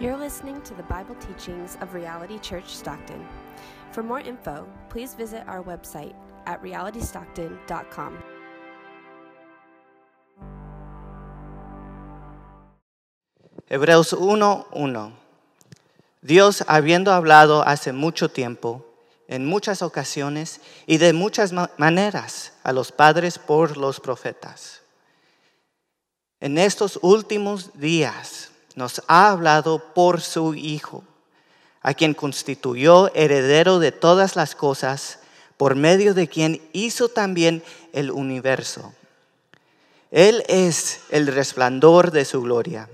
You're listening to the Bible teachings of Reality Church Stockton. For more info, please visit our website at realitystockton.com. Hebreos 1:1 Dios, habiendo hablado hace mucho tiempo, en muchas ocasiones y de muchas ma- maneras a los padres por los profetas, en estos últimos días nos ha hablado por su Hijo, a quien constituyó heredero de todas las cosas, por medio de quien hizo también el universo. Él es el resplandor de su gloria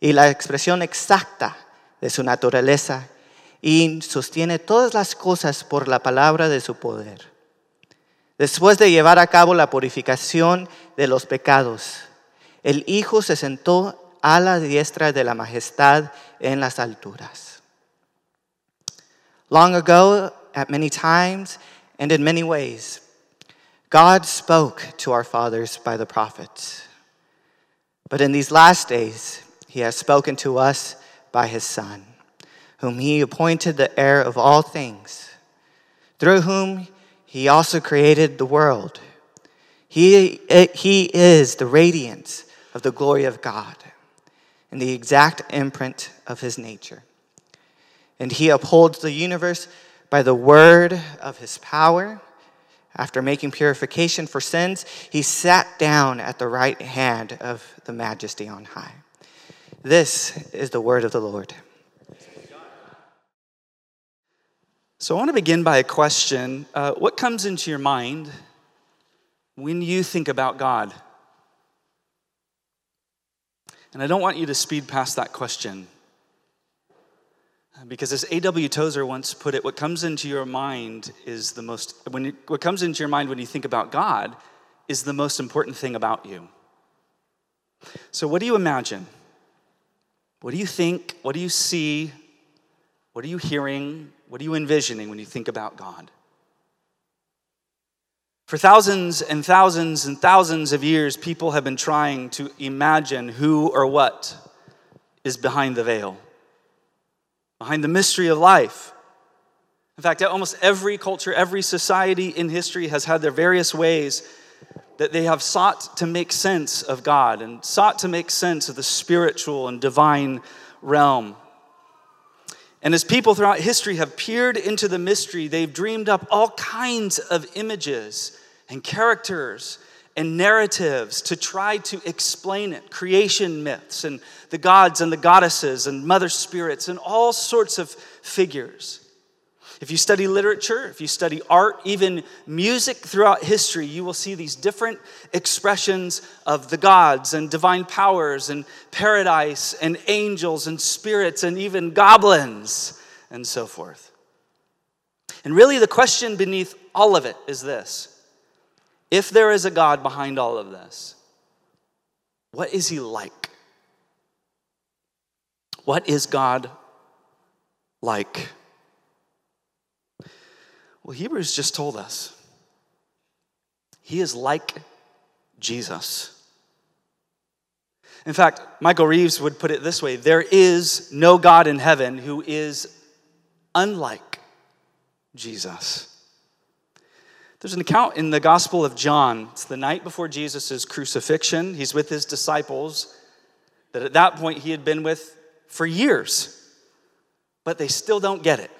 y la expresión exacta de su naturaleza y sostiene todas las cosas por la palabra de su poder. Después de llevar a cabo la purificación de los pecados, el Hijo se sentó a la diestra de la majestad en las alturas. Long ago, at many times and in many ways, God spoke to our fathers by the prophets. But in these last days, he has spoken to us by his Son, whom he appointed the heir of all things, through whom he also created the world. He, he is the radiance of the glory of God and the exact imprint of his nature. And he upholds the universe by the word of his power. After making purification for sins, he sat down at the right hand of the majesty on high. This is the word of the Lord. So I want to begin by a question. Uh, what comes into your mind when you think about God? And I don't want you to speed past that question. Because as A.W. Tozer once put it, what comes into your mind is the most, when you, what comes into your mind when you think about God is the most important thing about you. So, what do you imagine? What do you think? What do you see? What are you hearing? What are you envisioning when you think about God? For thousands and thousands and thousands of years, people have been trying to imagine who or what is behind the veil, behind the mystery of life. In fact, almost every culture, every society in history has had their various ways that they have sought to make sense of God and sought to make sense of the spiritual and divine realm. And as people throughout history have peered into the mystery, they've dreamed up all kinds of images and characters and narratives to try to explain it creation myths and the gods and the goddesses and mother spirits and all sorts of figures. If you study literature, if you study art, even music throughout history, you will see these different expressions of the gods and divine powers and paradise and angels and spirits and even goblins and so forth. And really, the question beneath all of it is this if there is a God behind all of this, what is he like? What is God like? Well, Hebrews just told us he is like Jesus. In fact, Michael Reeves would put it this way there is no God in heaven who is unlike Jesus. There's an account in the Gospel of John. It's the night before Jesus' crucifixion. He's with his disciples that at that point he had been with for years, but they still don't get it.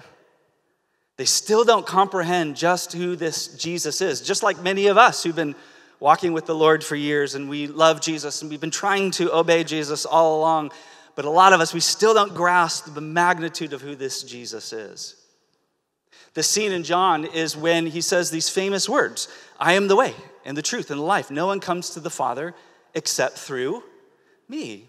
They still don't comprehend just who this Jesus is, just like many of us who've been walking with the Lord for years and we love Jesus and we've been trying to obey Jesus all along. But a lot of us, we still don't grasp the magnitude of who this Jesus is. The scene in John is when he says these famous words I am the way and the truth and the life. No one comes to the Father except through me.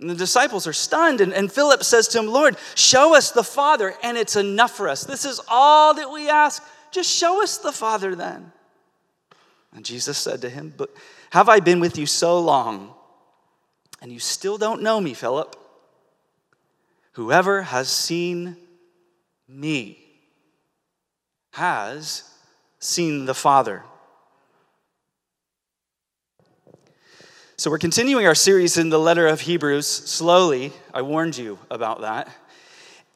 And the disciples are stunned, and, and Philip says to him, Lord, show us the Father, and it's enough for us. This is all that we ask. Just show us the Father then. And Jesus said to him, But have I been with you so long, and you still don't know me, Philip? Whoever has seen me has seen the Father. So, we're continuing our series in the letter of Hebrews slowly. I warned you about that.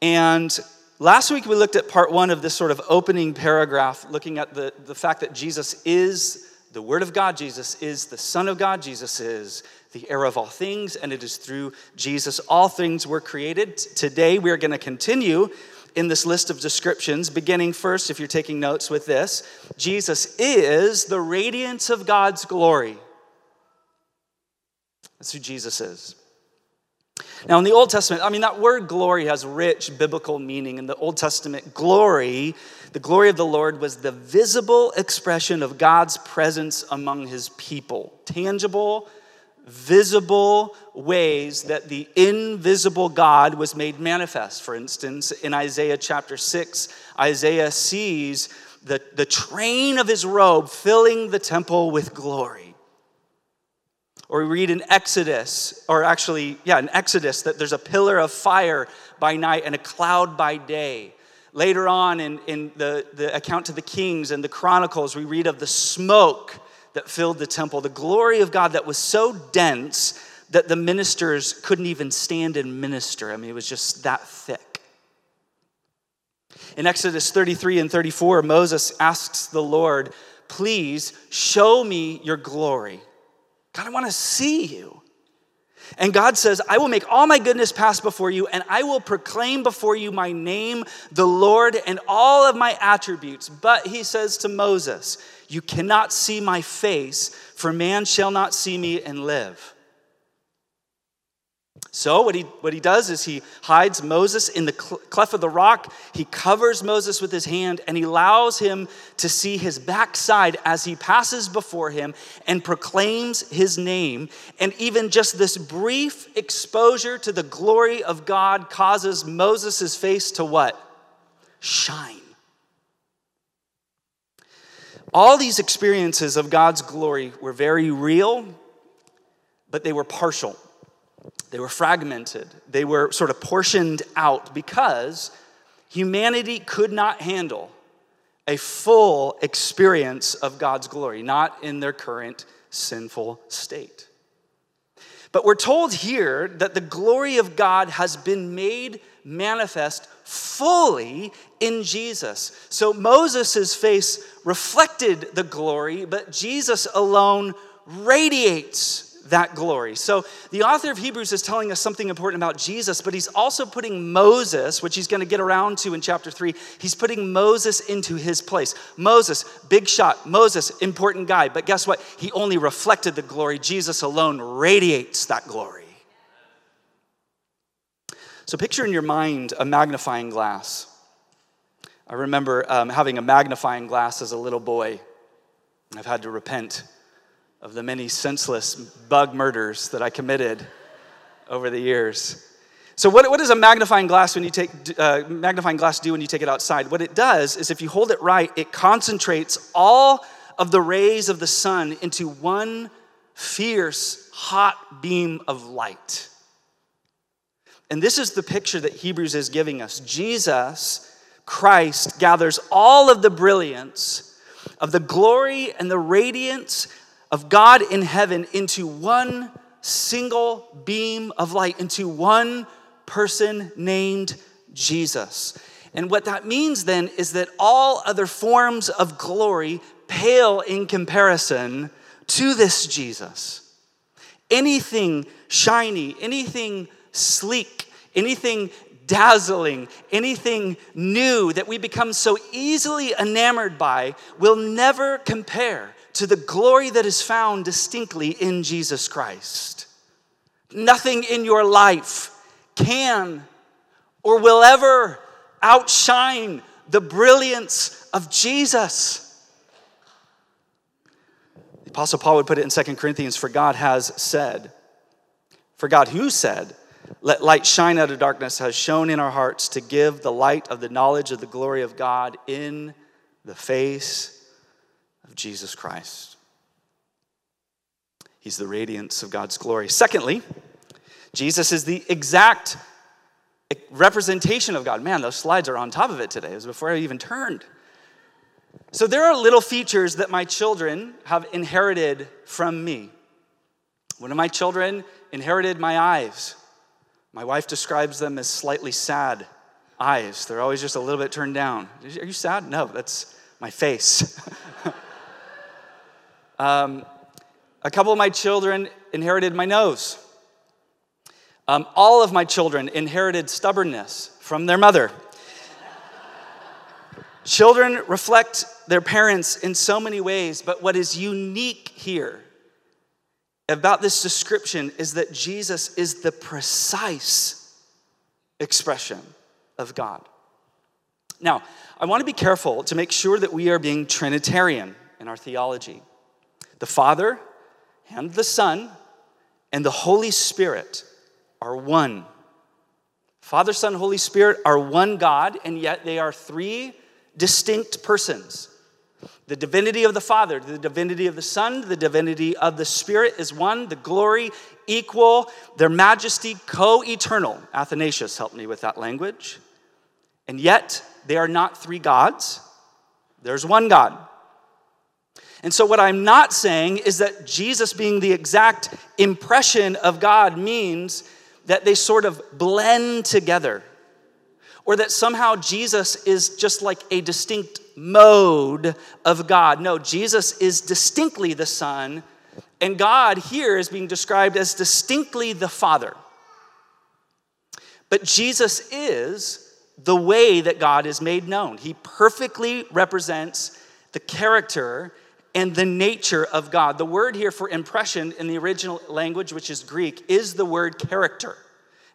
And last week we looked at part one of this sort of opening paragraph, looking at the, the fact that Jesus is the Word of God, Jesus is the Son of God, Jesus is the heir of all things, and it is through Jesus all things were created. Today we are going to continue in this list of descriptions, beginning first, if you're taking notes with this Jesus is the radiance of God's glory. That's who Jesus is. Now, in the Old Testament, I mean, that word glory has rich biblical meaning. In the Old Testament, glory, the glory of the Lord was the visible expression of God's presence among his people. Tangible, visible ways that the invisible God was made manifest. For instance, in Isaiah chapter 6, Isaiah sees the, the train of his robe filling the temple with glory. Or we read in Exodus, or actually, yeah, in Exodus, that there's a pillar of fire by night and a cloud by day. Later on in, in the, the account to the Kings and the Chronicles, we read of the smoke that filled the temple, the glory of God that was so dense that the ministers couldn't even stand and minister. I mean, it was just that thick. In Exodus 33 and 34, Moses asks the Lord, Please show me your glory. God, I want to see you. And God says, I will make all my goodness pass before you, and I will proclaim before you my name, the Lord, and all of my attributes. But he says to Moses, You cannot see my face, for man shall not see me and live. So, what he, what he does is he hides Moses in the cleft of the rock. He covers Moses with his hand and he allows him to see his backside as he passes before him and proclaims his name. And even just this brief exposure to the glory of God causes Moses' face to what? Shine. All these experiences of God's glory were very real, but they were partial. They were fragmented, they were sort of portioned out because humanity could not handle a full experience of God's glory, not in their current sinful state. But we're told here that the glory of God has been made manifest fully in Jesus. So Moses' face reflected the glory, but Jesus alone radiates that glory. So the author of Hebrews is telling us something important about Jesus, but he's also putting Moses, which he's going to get around to in chapter 3, he's putting Moses into his place. Moses, big shot. Moses, important guy. But guess what? He only reflected the glory. Jesus alone radiates that glory. So picture in your mind a magnifying glass. I remember um, having a magnifying glass as a little boy. I've had to repent of the many senseless bug murders that I committed over the years. So, what, what does a magnifying glass when you take uh, magnifying glass do when you take it outside? What it does is, if you hold it right, it concentrates all of the rays of the sun into one fierce, hot beam of light. And this is the picture that Hebrews is giving us. Jesus, Christ, gathers all of the brilliance of the glory and the radiance of God in heaven into one single beam of light, into one person named Jesus. And what that means then is that all other forms of glory pale in comparison to this Jesus. Anything shiny, anything sleek, anything dazzling, anything new that we become so easily enamored by will never compare to the glory that is found distinctly in Jesus Christ. Nothing in your life can or will ever outshine the brilliance of Jesus. The Apostle Paul would put it in 2 Corinthians For God has said, for God who said, Let light shine out of darkness, has shown in our hearts to give the light of the knowledge of the glory of God in the face of Jesus Christ. He's the radiance of God's glory. Secondly, Jesus is the exact representation of God. Man, those slides are on top of it today. It was before I even turned. So there are little features that my children have inherited from me. One of my children inherited my eyes. My wife describes them as slightly sad eyes. They're always just a little bit turned down. Are you sad? No, that's my face. um, a couple of my children inherited my nose. Um, all of my children inherited stubbornness from their mother. Children reflect their parents in so many ways, but what is unique here about this description is that Jesus is the precise expression of God. Now, I want to be careful to make sure that we are being Trinitarian in our theology. The Father and the Son and the Holy Spirit are one. Father, Son, Holy Spirit are one God, and yet they are three distinct persons. The divinity of the Father, the divinity of the Son, the divinity of the Spirit is one, the glory equal, their majesty co eternal. Athanasius helped me with that language. And yet, they are not three gods, there's one God. And so, what I'm not saying is that Jesus being the exact impression of God means that they sort of blend together, or that somehow Jesus is just like a distinct mode of God. No, Jesus is distinctly the Son, and God here is being described as distinctly the Father. But Jesus is the way that God is made known. He perfectly represents the character and the nature of God. The word here for impression in the original language, which is Greek, is the word character.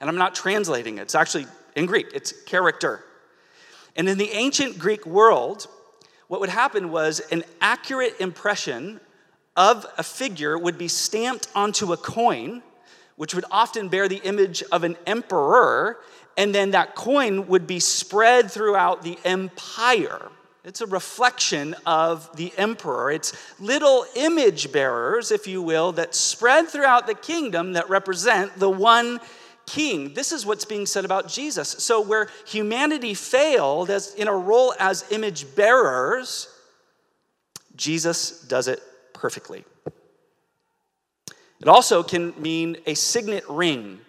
And I'm not translating it, it's actually in Greek, it's character. And in the ancient Greek world, what would happen was an accurate impression of a figure would be stamped onto a coin, which would often bear the image of an emperor, and then that coin would be spread throughout the empire. It's a reflection of the emperor. It's little image bearers, if you will, that spread throughout the kingdom that represent the one king. This is what's being said about Jesus. So, where humanity failed as in a role as image bearers, Jesus does it perfectly. It also can mean a signet ring.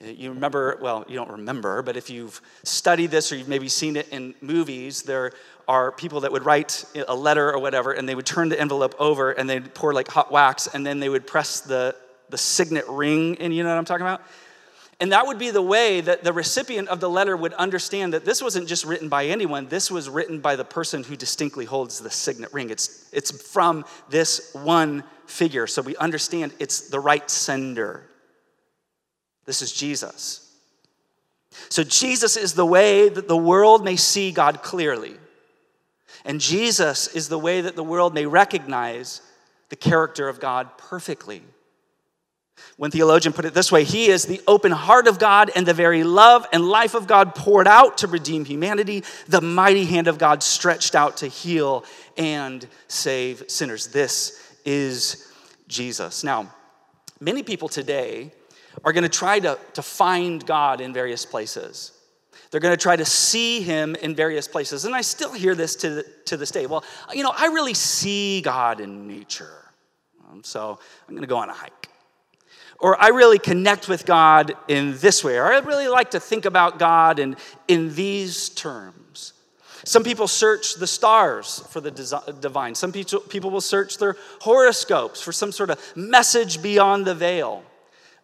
You remember, well, you don't remember, but if you've studied this or you've maybe seen it in movies, there are people that would write a letter or whatever, and they would turn the envelope over and they'd pour like hot wax, and then they would press the, the signet ring, and you know what I'm talking about? And that would be the way that the recipient of the letter would understand that this wasn't just written by anyone, this was written by the person who distinctly holds the signet ring. It's, it's from this one figure, so we understand it's the right sender. This is Jesus. So, Jesus is the way that the world may see God clearly. And Jesus is the way that the world may recognize the character of God perfectly. One theologian put it this way He is the open heart of God and the very love and life of God poured out to redeem humanity, the mighty hand of God stretched out to heal and save sinners. This is Jesus. Now, many people today are going to try to, to find God in various places. They're going to try to see him in various places. And I still hear this to, to this day. Well, you know, I really see God in nature. Um, so I'm going to go on a hike. Or I really connect with God in this way, or I really like to think about God in, in these terms. Some people search the stars for the divine. Some people, people will search their horoscopes for some sort of message beyond the veil.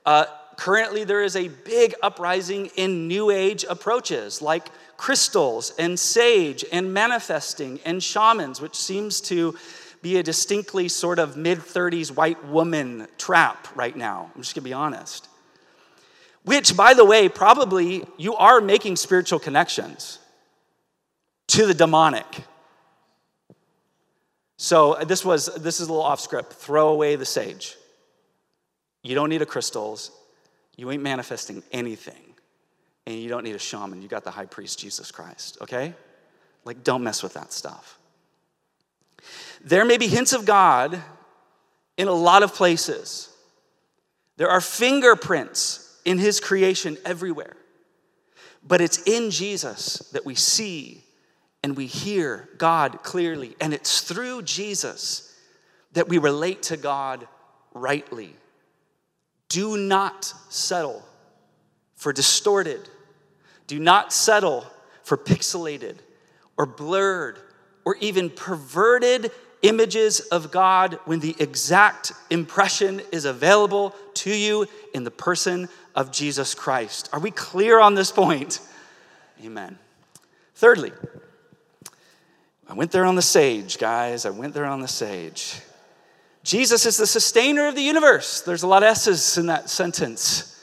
Uh, currently, there is a big uprising in New Age approaches like crystals and sage and manifesting and shamans, which seems to be a distinctly sort of mid 30s white woman trap right now. I'm just gonna be honest. Which, by the way, probably you are making spiritual connections to the demonic. So uh, this was this is a little off script. Throw away the sage. You don't need a crystals. You ain't manifesting anything. And you don't need a shaman. You got the high priest Jesus Christ, okay? Like don't mess with that stuff. There may be hints of God in a lot of places. There are fingerprints in his creation everywhere. But it's in Jesus that we see and we hear God clearly. And it's through Jesus that we relate to God rightly. Do not settle for distorted. Do not settle for pixelated or blurred or even perverted images of God when the exact impression is available to you in the person of Jesus Christ. Are we clear on this point? Amen. Thirdly, I went there on the sage, guys. I went there on the sage. Jesus is the sustainer of the universe. There's a lot of S's in that sentence.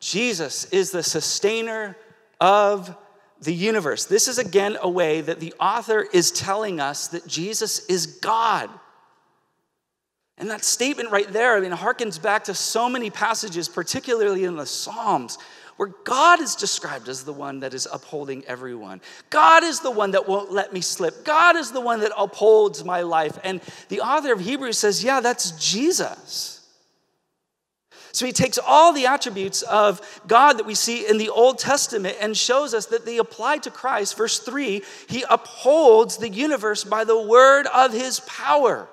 Jesus is the sustainer of the universe. This is again a way that the author is telling us that Jesus is God. And that statement right there, I mean, harkens back to so many passages, particularly in the Psalms, where God is described as the one that is upholding everyone. God is the one that won't let me slip. God is the one that upholds my life. And the author of Hebrews says, yeah, that's Jesus. So he takes all the attributes of God that we see in the Old Testament and shows us that they apply to Christ. Verse 3 He upholds the universe by the word of his power.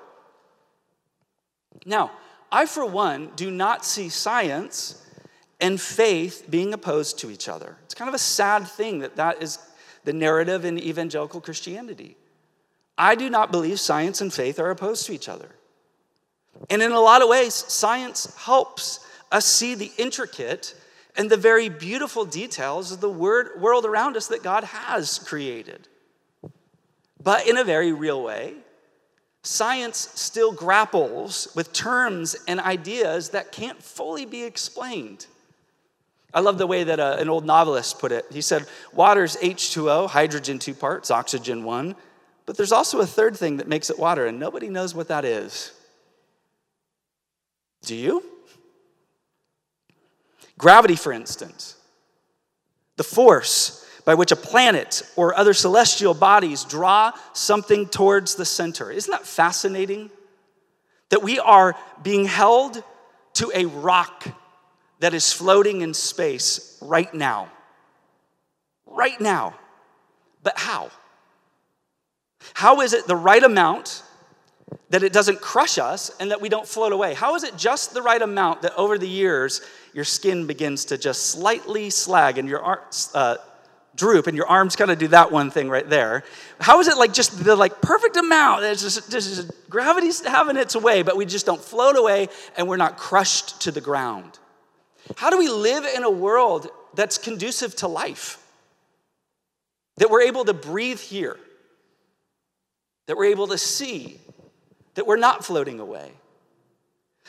Now, I, for one, do not see science and faith being opposed to each other. It's kind of a sad thing that that is the narrative in evangelical Christianity. I do not believe science and faith are opposed to each other. And in a lot of ways, science helps us see the intricate and the very beautiful details of the word, world around us that God has created. But in a very real way, science still grapples with terms and ideas that can't fully be explained. I love the way that a, uh, an old novelist put it. He said, Water's H2O, hydrogen two parts, oxygen one, but there's also a third thing that makes it water, and nobody knows what that is. Do you? Gravity, for instance, the force by which a planet or other celestial bodies draw something towards the center. Isn't that fascinating? That we are being held to a rock that is floating in space right now. Right now. But how? How is it the right amount that it doesn't crush us and that we don't float away? How is it just the right amount that over the years your skin begins to just slightly slag and your arms uh, droop and your arms kind of do that one thing right there? How is it like just the like perfect amount? It's just, just gravity's having its way, but we just don't float away and we're not crushed to the ground. How do we live in a world that's conducive to life? That we're able to breathe here, that we're able to see, that we're not floating away.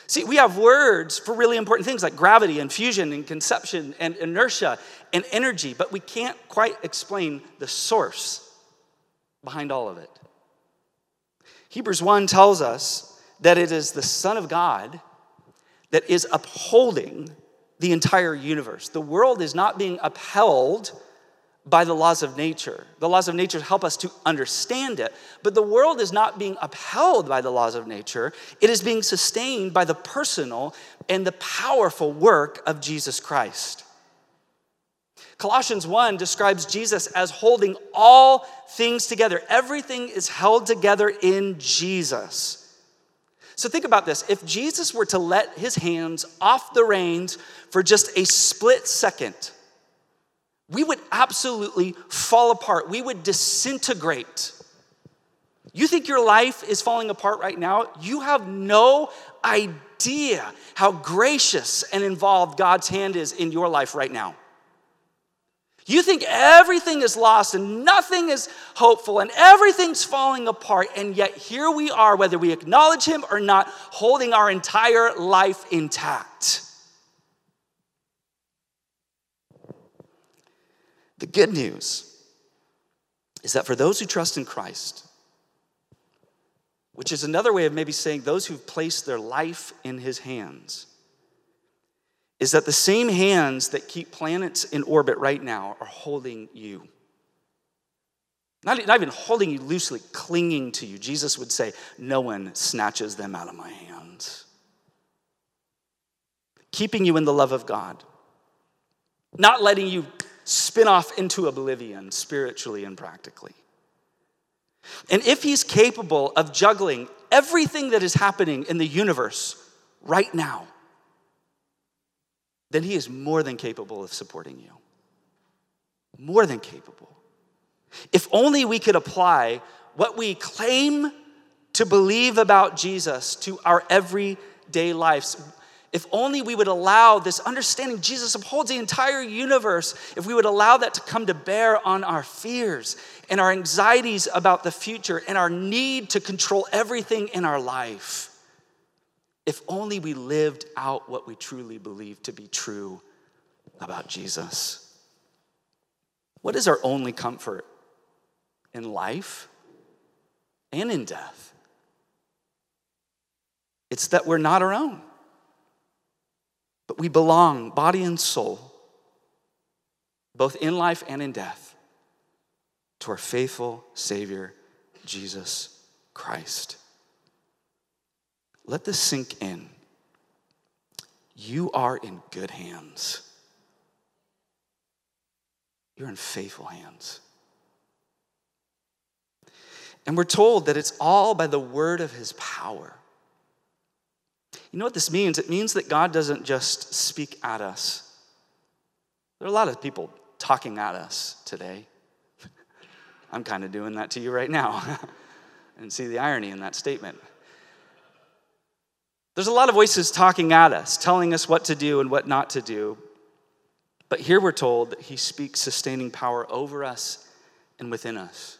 See, we have words for really important things like gravity and fusion and conception and inertia and energy, but we can't quite explain the source behind all of it. Hebrews 1 tells us that it is the Son of God that is upholding the entire universe. The world is not being upheld by the laws of nature. The laws of nature help us to understand it, but the world is not being upheld by the laws of nature. It is being sustained by the personal and the powerful work of Jesus Christ. Colossians 1 describes Jesus as holding all things together. Everything is held together in Jesus. So think about this. If Jesus were to let his hands off the reins for just a split second, we would absolutely fall apart. We would disintegrate. You think your life is falling apart right now? You have no idea how gracious and involved God's hand is in your life right now. You think everything is lost and nothing is hopeful and everything's falling apart, and yet here we are, whether we acknowledge Him or not, holding our entire life intact. The good news is that for those who trust in Christ, which is another way of maybe saying those who've placed their life in his hands, is that the same hands that keep planets in orbit right now are holding you. Not, not even holding you loosely, clinging to you. Jesus would say, No one snatches them out of my hands. Keeping you in the love of God, not letting you spin off into oblivion spiritually and practically. And if he's capable of juggling everything that is happening in the universe right now, then He is more than capable of supporting you. More than capable. If only we could apply what we claim to believe about Jesus to our everyday lives. If only we would allow this understanding Jesus upholds the entire universe, if we would allow that to come to bear on our fears and our anxieties about the future and our need to control everything in our life. If only we lived out what we truly believe to be true about Jesus. What is our only comfort in life and in death? It's that we're not our own, but we belong, body and soul, both in life and in death, to our faithful Savior, Jesus Christ. Let this sink in. You are in good hands. You're in faithful hands. And we're told that it's all by the word of his power. You know what this means? It means that God doesn't just speak at us. There are a lot of people talking at us today. I'm kind of doing that to you right now. and see the irony in that statement. There's a lot of voices talking at us, telling us what to do and what not to do. But here we're told that He speaks sustaining power over us and within us.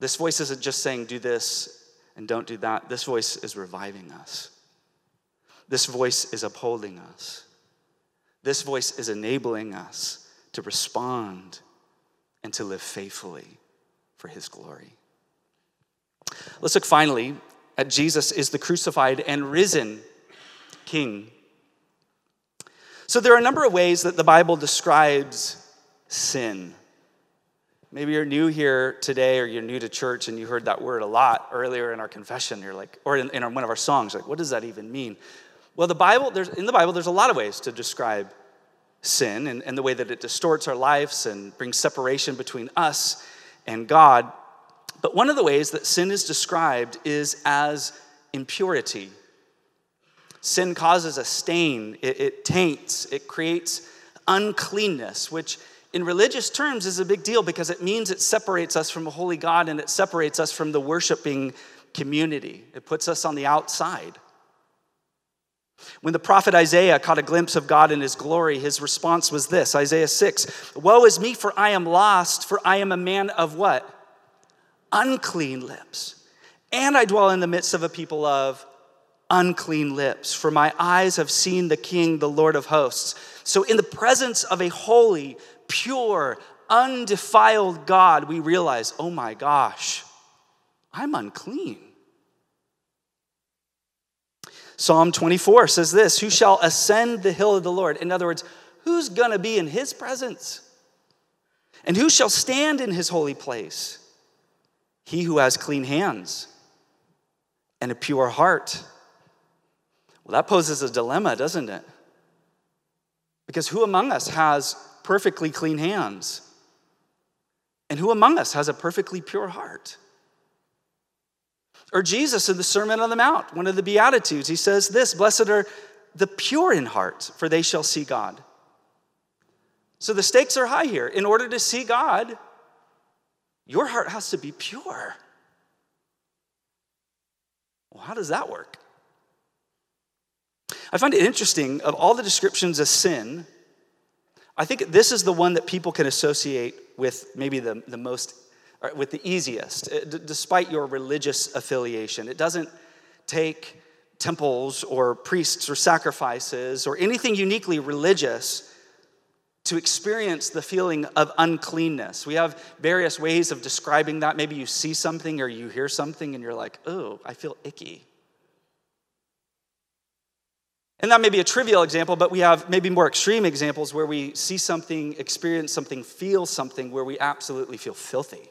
This voice isn't just saying, do this and don't do that. This voice is reviving us. This voice is upholding us. This voice is enabling us to respond and to live faithfully for His glory. Let's look finally at Jesus is the crucified and risen King. So there are a number of ways that the Bible describes sin. Maybe you're new here today or you're new to church and you heard that word a lot earlier in our confession. You're like, or in, in our, one of our songs, like, what does that even mean? Well, the Bible, there's, in the Bible, there's a lot of ways to describe sin and, and the way that it distorts our lives and brings separation between us and God. But one of the ways that sin is described is as impurity. Sin causes a stain, it, it taints, it creates uncleanness, which in religious terms is a big deal because it means it separates us from a holy God and it separates us from the worshiping community. It puts us on the outside. When the prophet Isaiah caught a glimpse of God in his glory, his response was this Isaiah 6 Woe is me, for I am lost, for I am a man of what? Unclean lips. And I dwell in the midst of a people of unclean lips, for my eyes have seen the King, the Lord of hosts. So, in the presence of a holy, pure, undefiled God, we realize, oh my gosh, I'm unclean. Psalm 24 says this Who shall ascend the hill of the Lord? In other words, who's gonna be in his presence? And who shall stand in his holy place? He who has clean hands and a pure heart. Well, that poses a dilemma, doesn't it? Because who among us has perfectly clean hands? And who among us has a perfectly pure heart? Or Jesus in the Sermon on the Mount, one of the Beatitudes, he says this Blessed are the pure in heart, for they shall see God. So the stakes are high here. In order to see God, your heart has to be pure. Well, how does that work? I find it interesting, of all the descriptions of sin, I think this is the one that people can associate with maybe the, the most, with the easiest, uh, d- despite your religious affiliation. It doesn't take temples or priests or sacrifices or anything uniquely religious to experience the feeling of uncleanness. We have various ways of describing that. Maybe you see something or you hear something and you're like, oh, I feel icky. And that may be a trivial example, but we have maybe more extreme examples where we see something, experience something, feel something where we absolutely feel filthy.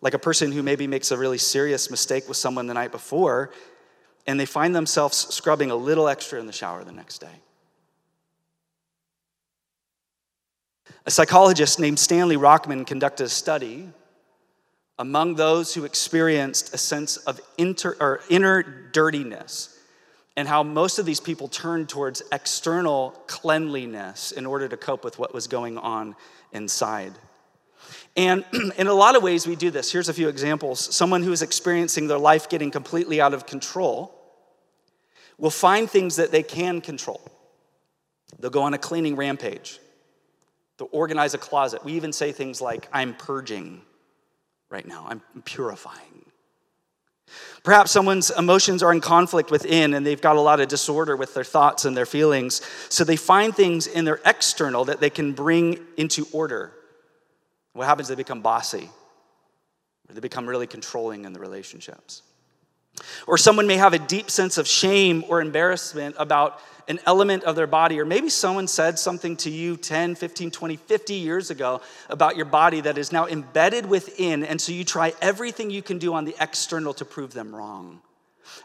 Like a person who maybe makes a really serious mistake with someone the night before, and they find themselves scrubbing a little extra in the shower the next day. A psychologist named Stanley Rachman conducted a study among those who experienced a sense of inter, or inner dirtiness and how most of these people turned towards external cleanliness in order to cope with what was going on inside. And in a lot of ways, we do this. Here's a few examples. Someone who is experiencing their life getting completely out of control will find things that they can control. They'll go on a cleaning rampage, they'll organize a closet. We even say things like, I'm purging right now, I'm purifying. Perhaps someone's emotions are in conflict within and they've got a lot of disorder with their thoughts and their feelings. So they find things in their external that they can bring into order. What happens? They become bossy, or they become really controlling in the relationships. Or someone may have a deep sense of shame or embarrassment about an element of their body, or maybe someone said something to you 10, 15, 20, 50 years ago about your body that is now embedded within, and so you try everything you can do on the external to prove them wrong.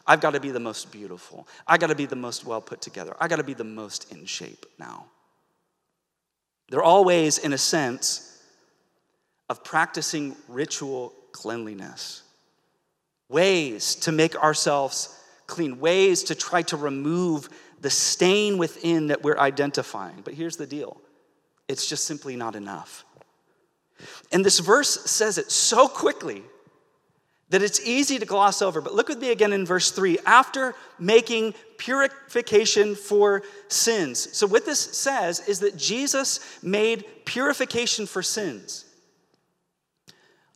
I've got to be the most beautiful. I got to be the most well put together. I got to be the most in shape now. They're all ways, in a sense, of practicing ritual cleanliness, ways to make ourselves clean, ways to try to remove the stain within that we're identifying. But here's the deal it's just simply not enough. And this verse says it so quickly that it's easy to gloss over. But look with me again in verse 3 after making purification for sins. So, what this says is that Jesus made purification for sins.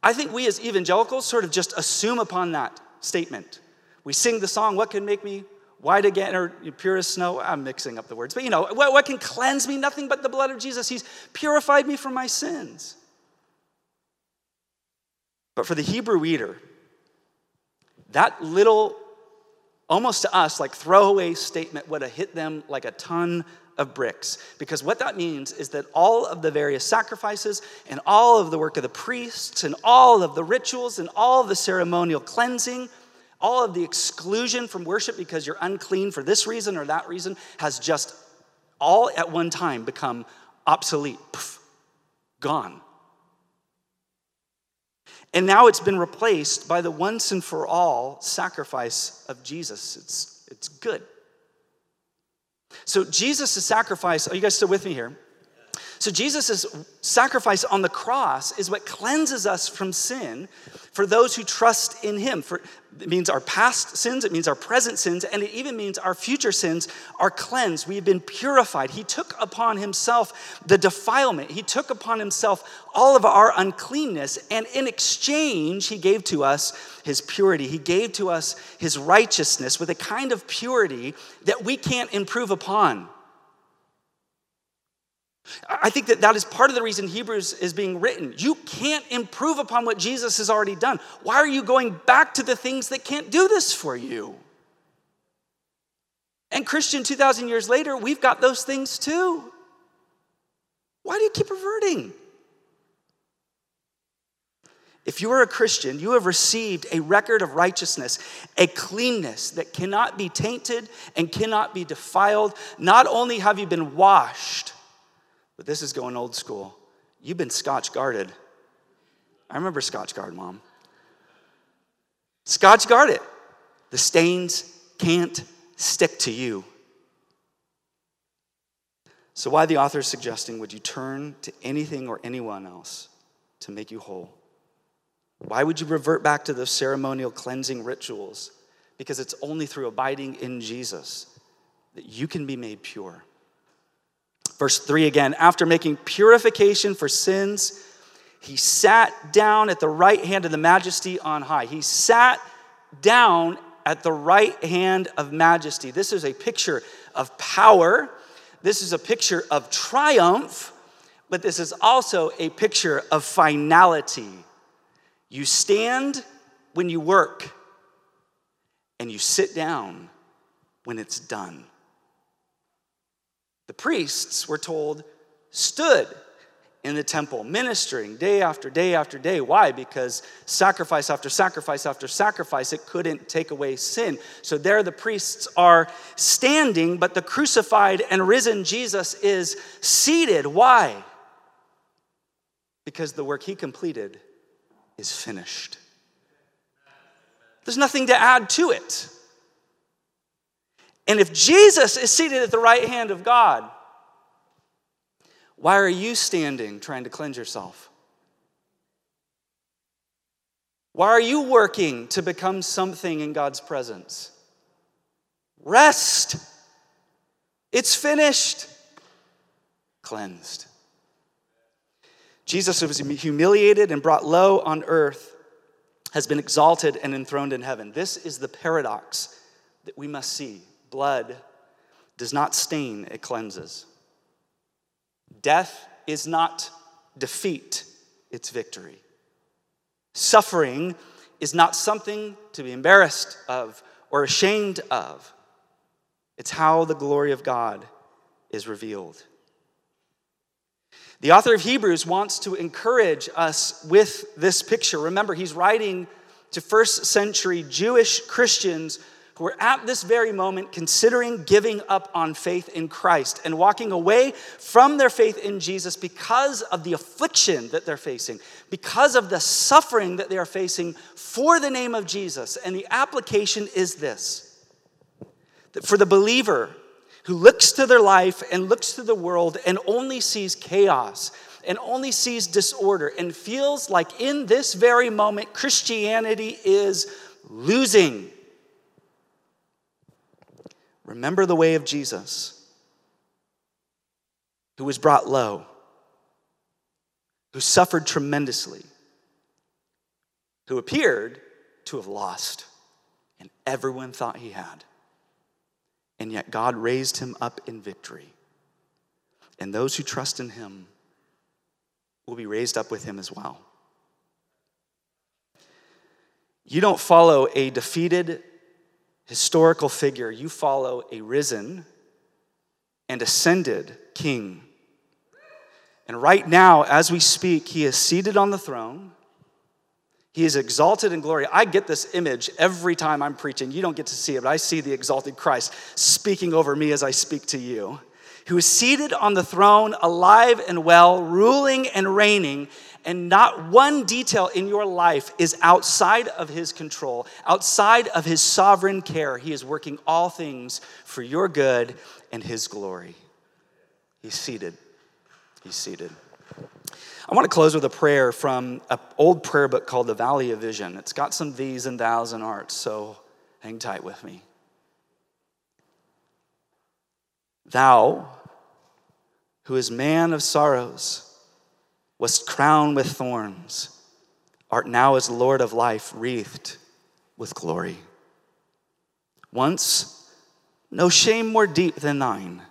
I think we as evangelicals sort of just assume upon that statement. We sing the song, What Can Make Me White again, or pure as snow. I'm mixing up the words. But you know, what, what can cleanse me? Nothing but the blood of Jesus. He's purified me from my sins. But for the Hebrew reader, that little, almost to us, like throwaway statement would have hit them like a ton of bricks. Because what that means is that all of the various sacrifices and all of the work of the priests and all of the rituals and all of the ceremonial cleansing all of the exclusion from worship because you're unclean for this reason or that reason has just all at one time become obsolete, Poof, gone. And now it's been replaced by the once and for all sacrifice of Jesus. It's, it's good. So Jesus' sacrifice, are you guys still with me here? So Jesus' sacrifice on the cross is what cleanses us from sin for those who trust in him. For, it means our past sins, it means our present sins, and it even means our future sins are cleansed. We've been purified. He took upon himself the defilement, he took upon himself all of our uncleanness, and in exchange, he gave to us his purity. He gave to us his righteousness with a kind of purity that we can't improve upon. I think that that is part of the reason Hebrews is being written. You can't improve upon what Jesus has already done. Why are you going back to the things that can't do this for you? And Christian, 2,000 years later, we've got those things too. Why do you keep reverting? If you are a Christian, you have received a record of righteousness, a cleanness that cannot be tainted and cannot be defiled. Not only have you been washed, but this is going old school. You've been scotch guarded. I remember scotch guard, mom. Scotch guard it. The stains can't stick to you. So, why the author is suggesting would you turn to anything or anyone else to make you whole? Why would you revert back to those ceremonial cleansing rituals? Because it's only through abiding in Jesus that you can be made pure. Verse 3 again, after making purification for sins, he sat down at the right hand of the majesty on high. He sat down at the right hand of majesty. This is a picture of power. This is a picture of triumph, but this is also a picture of finality. You stand when you work, and you sit down when it's done. The priests, were told, stood in the temple ministering day after day after day. Why? Because sacrifice after sacrifice after sacrifice, it couldn't take away sin. So there the priests are standing, but the crucified and risen Jesus is seated. Why? Because the work he completed is finished. There's nothing to add to it. And if Jesus is seated at the right hand of God, why are you standing trying to cleanse yourself? Why are you working to become something in God's presence? Rest. It's finished. Cleansed. Jesus who was humiliated and brought low on earth, has been exalted and enthroned in heaven. This is the paradox that we must see. Blood does not stain, it cleanses. Death is not defeat, it's victory. Suffering is not something to be embarrassed of or ashamed of. It's how the glory of God is revealed. The author of Hebrews wants to encourage us with this picture. Remember, he's writing to first century Jewish Christians who are at this very moment considering giving up on faith in Christ and walking away from their faith in Jesus because of the affliction that they're facing, because of the suffering that they are facing for the name of Jesus. And the application is this that for the believer who looks to their life and looks to the world and only sees chaos and only sees disorder and feels like in this very moment Christianity is losing Remember the way of Jesus, who was brought low, who suffered tremendously, who appeared to have lost, and everyone thought he had. And yet God raised him up in victory. And those who trust in him will be raised up with him as well. You don't follow a defeated historical figure, you follow a risen and ascended king. And right now, as we speak, he is seated on the throne. He is exalted in glory. I get this image every time I'm preaching. You don't get to see it, but I see the exalted Christ speaking over me as I speak to you, who is seated on the throne, alive and well, ruling and reigning and not one detail in your life is outside of his control, outside of his sovereign care. He is working all things for your good and his glory. He's seated. He's seated. I want to close with a prayer from an old prayer book called The Valley of Vision. It's got some these and thous and arts, so hang tight with me. Thou, who is man of sorrows, was crowned with thorns, art now as Lord of life, wreathed with glory. Once, no shame more deep than thine,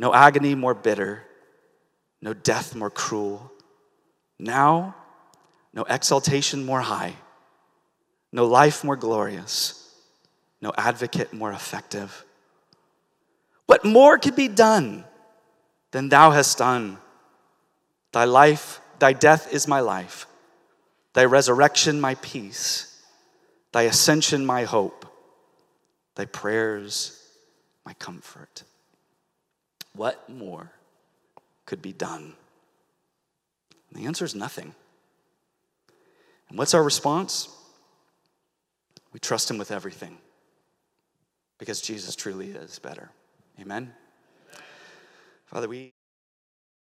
no agony more bitter, no death more cruel. Now, no exaltation more high, no life more glorious, no advocate more effective. What more could be done than thou hast done? Thy life, thy death is my life, thy resurrection, my peace, thy ascension, my hope, thy prayers, my comfort. What more could be done? And the answer is nothing. And what's our response? We trust him with everything because Jesus truly is better. Amen. Father, we